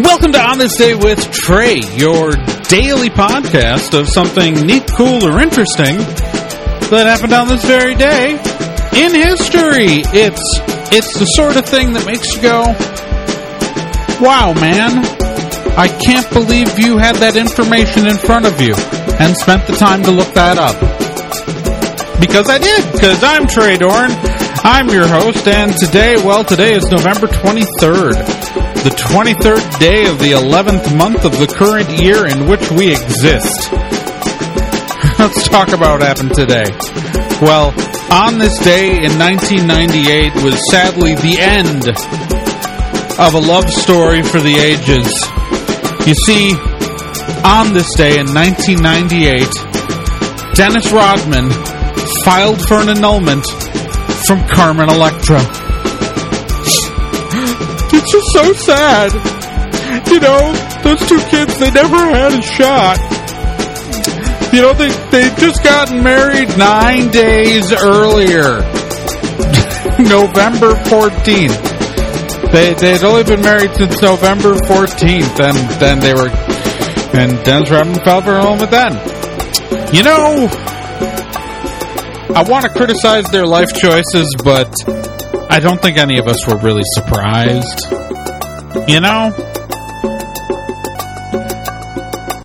Welcome to On This Day with Trae, your daily podcast of something neat, cool, or interesting that happened on this very day in history. It's it's the sort of thing that makes you go, "Wow, man! I can't believe you had that information in front of you and spent the time to look that up." Because I did, because I'm Trae Dorn. I'm your host, and today, well, today is November 23rd, the 23rd day of the 11th month of the current year in which we exist. Let's talk about what happened today. Well, on this day in 1998 was sadly the end of a love story for the ages. You see, on this day in 1998, Dennis Rodman filed for an annulment from Carmen Electra. It's just so sad. You know, those two kids, they never had a shot. You know, they, they just gotten married nine days earlier. November 14th. They, they'd only been married since November 14th, and then they were, and Dennis Rodman filed for home with then. You know, I want to criticize their life choices, but I don't think any of us were really surprised. You know?